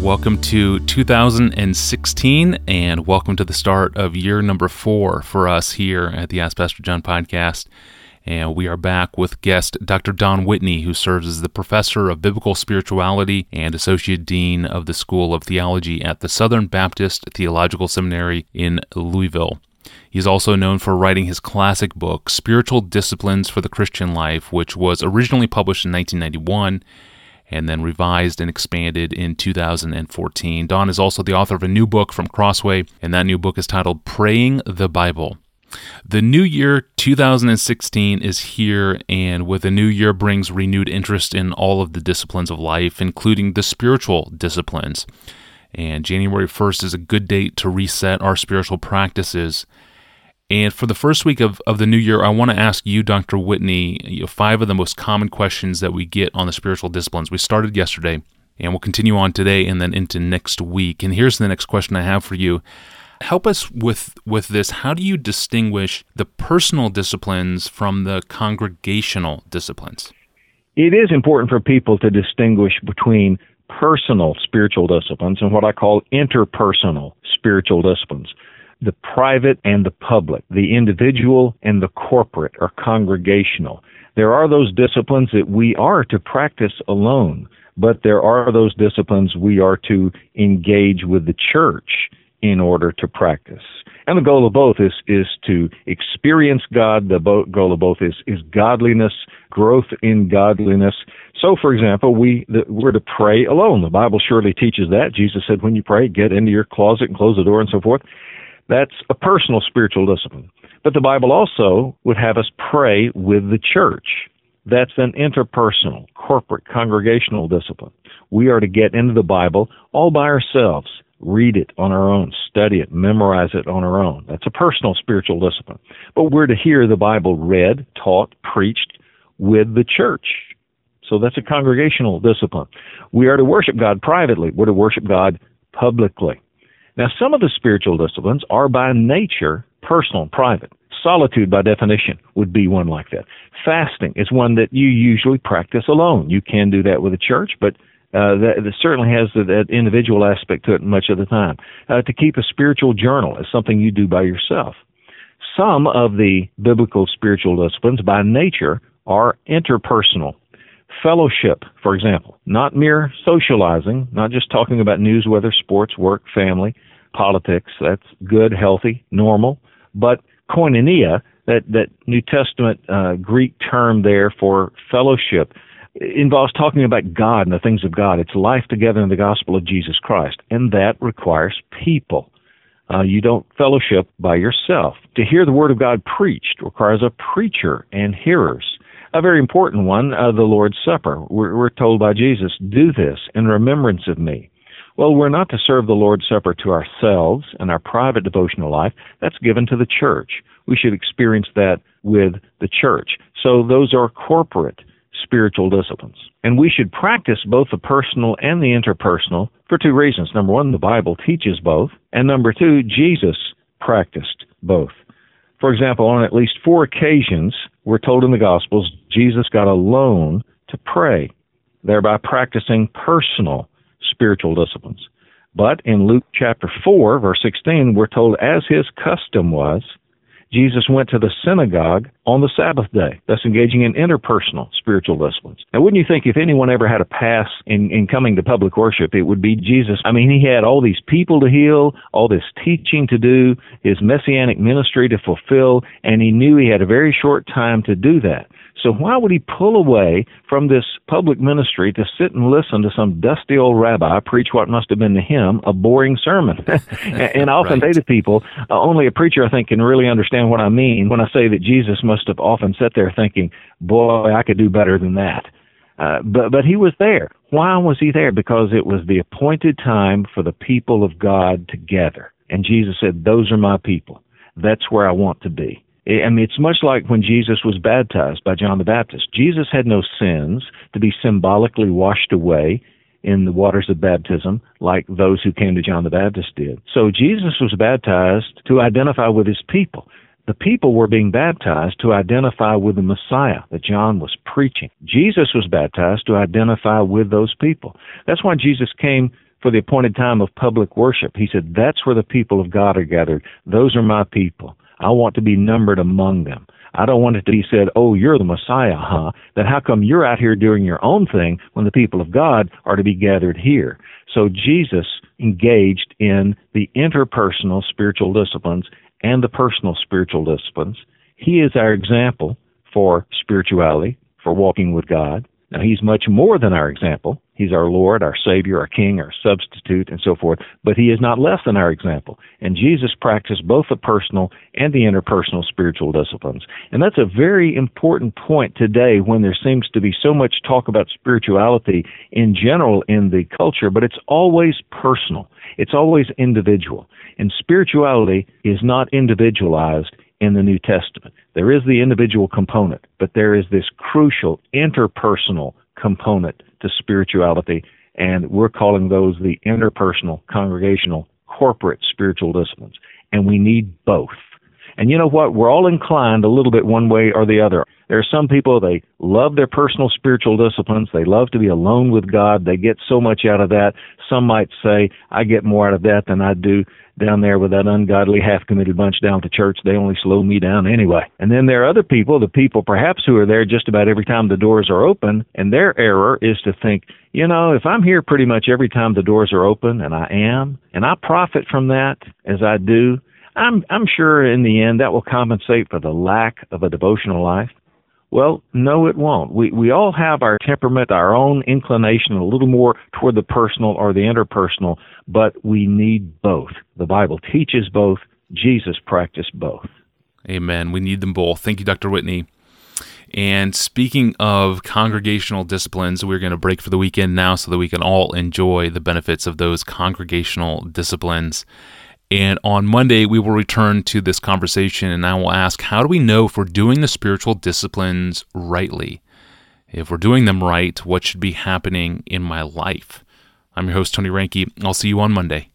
Welcome to 2016 and welcome to the start of year number four for us here at the Ask Pastor John podcast. And we are back with guest Dr. Don Whitney, who serves as the professor of biblical spirituality and associate dean of the School of Theology at the Southern Baptist Theological Seminary in Louisville. He's also known for writing his classic book, Spiritual Disciplines for the Christian Life, which was originally published in 1991 and then revised and expanded in 2014. Don is also the author of a new book from Crossway, and that new book is titled Praying the Bible. The new year 2016 is here, and with a new year brings renewed interest in all of the disciplines of life, including the spiritual disciplines. And January 1st is a good date to reset our spiritual practices and for the first week of, of the new year, I want to ask you, Dr. Whitney, you know, five of the most common questions that we get on the spiritual disciplines. We started yesterday and we'll continue on today and then into next week. And here's the next question I have for you. Help us with, with this. How do you distinguish the personal disciplines from the congregational disciplines? It is important for people to distinguish between personal spiritual disciplines and what I call interpersonal spiritual disciplines the private and the public, the individual and the corporate or congregational. There are those disciplines that we are to practice alone, but there are those disciplines we are to engage with the church in order to practice. And the goal of both is, is to experience God. The goal of both is, is godliness, growth in godliness. So, for example, we, the, we're to pray alone. The Bible surely teaches that. Jesus said, when you pray, get into your closet and close the door and so forth. That's a personal spiritual discipline. But the Bible also would have us pray with the church. That's an interpersonal, corporate, congregational discipline. We are to get into the Bible all by ourselves, read it on our own, study it, memorize it on our own. That's a personal spiritual discipline. But we're to hear the Bible read, taught, preached with the church. So that's a congregational discipline. We are to worship God privately. We're to worship God publicly. Now, some of the spiritual disciplines are by nature personal and private. Solitude, by definition, would be one like that. Fasting is one that you usually practice alone. You can do that with a church, but uh, that, that, certainly has that individual aspect to it much of the time. Uh, to keep a spiritual journal is something you do by yourself. Some of the biblical spiritual disciplines, by nature, are interpersonal fellowship, for example, not mere socializing, not just talking about news, weather, sports, work, family, politics. That's good, healthy, normal. But koinonia, that, that New Testament uh, Greek term there for fellowship, involves talking about God and the things of God. It's life together in the gospel of Jesus Christ, and that requires people. Uh, you don't fellowship by yourself. To hear the Word of God preached requires a preacher and hearers. A very important one, uh, the Lord's Supper. We're, we're told by Jesus, do this in remembrance of me. Well, we're not to serve the Lord's Supper to ourselves and our private devotional life. That's given to the church. We should experience that with the church. So those are corporate spiritual disciplines. And we should practice both the personal and the interpersonal for two reasons. Number one, the Bible teaches both. And number two, Jesus practiced both. For example, on at least four occasions, we're told in the Gospels, Jesus got alone to pray, thereby practicing personal spiritual disciplines. But in Luke chapter 4, verse 16, we're told, as his custom was, Jesus went to the synagogue on the Sabbath day, thus engaging in interpersonal spiritual disciplines. Now, wouldn't you think if anyone ever had a pass in, in coming to public worship, it would be Jesus? I mean, he had all these people to heal, all this teaching to do, his messianic ministry to fulfill, and he knew he had a very short time to do that. So why would he pull away from this public ministry to sit and listen to some dusty old rabbi preach what must have been to him a boring sermon? and I often right. say to people, uh, only a preacher I think can really understand what I mean when I say that Jesus must have often sat there thinking, boy, I could do better than that. Uh, but but he was there. Why was he there? Because it was the appointed time for the people of God together. And Jesus said, "Those are my people. That's where I want to be." I mean, it's much like when Jesus was baptized by John the Baptist. Jesus had no sins to be symbolically washed away in the waters of baptism like those who came to John the Baptist did. So Jesus was baptized to identify with his people. The people were being baptized to identify with the Messiah that John was preaching. Jesus was baptized to identify with those people. That's why Jesus came for the appointed time of public worship. He said, That's where the people of God are gathered. Those are my people. I want to be numbered among them. I don't want it to be said, oh, you're the Messiah, huh? Then how come you're out here doing your own thing when the people of God are to be gathered here? So Jesus engaged in the interpersonal spiritual disciplines and the personal spiritual disciplines. He is our example for spirituality, for walking with God. Now, he's much more than our example. He's our Lord, our Savior, our King, our substitute, and so forth. But he is not less than our example. And Jesus practiced both the personal and the interpersonal spiritual disciplines. And that's a very important point today when there seems to be so much talk about spirituality in general in the culture, but it's always personal. It's always individual. And spirituality is not individualized in the New Testament. There is the individual component, but there is this crucial interpersonal component to spirituality, and we're calling those the interpersonal, congregational, corporate spiritual disciplines. And we need both. And you know what? We're all inclined a little bit one way or the other. There are some people, they love their personal spiritual disciplines. They love to be alone with God. They get so much out of that. Some might say, I get more out of that than I do down there with that ungodly half committed bunch down at the church. They only slow me down anyway. And then there are other people, the people perhaps who are there just about every time the doors are open, and their error is to think, you know, if I'm here pretty much every time the doors are open, and I am, and I profit from that as I do, I'm I'm sure in the end that will compensate for the lack of a devotional life. Well, no, it won't. We we all have our temperament, our own inclination, a little more toward the personal or the interpersonal, but we need both. The Bible teaches both. Jesus practiced both. Amen. We need them both. Thank you, Dr. Whitney. And speaking of congregational disciplines, we're going to break for the weekend now so that we can all enjoy the benefits of those congregational disciplines. And on Monday, we will return to this conversation and I will ask how do we know if we're doing the spiritual disciplines rightly? If we're doing them right, what should be happening in my life? I'm your host, Tony Reinke. I'll see you on Monday.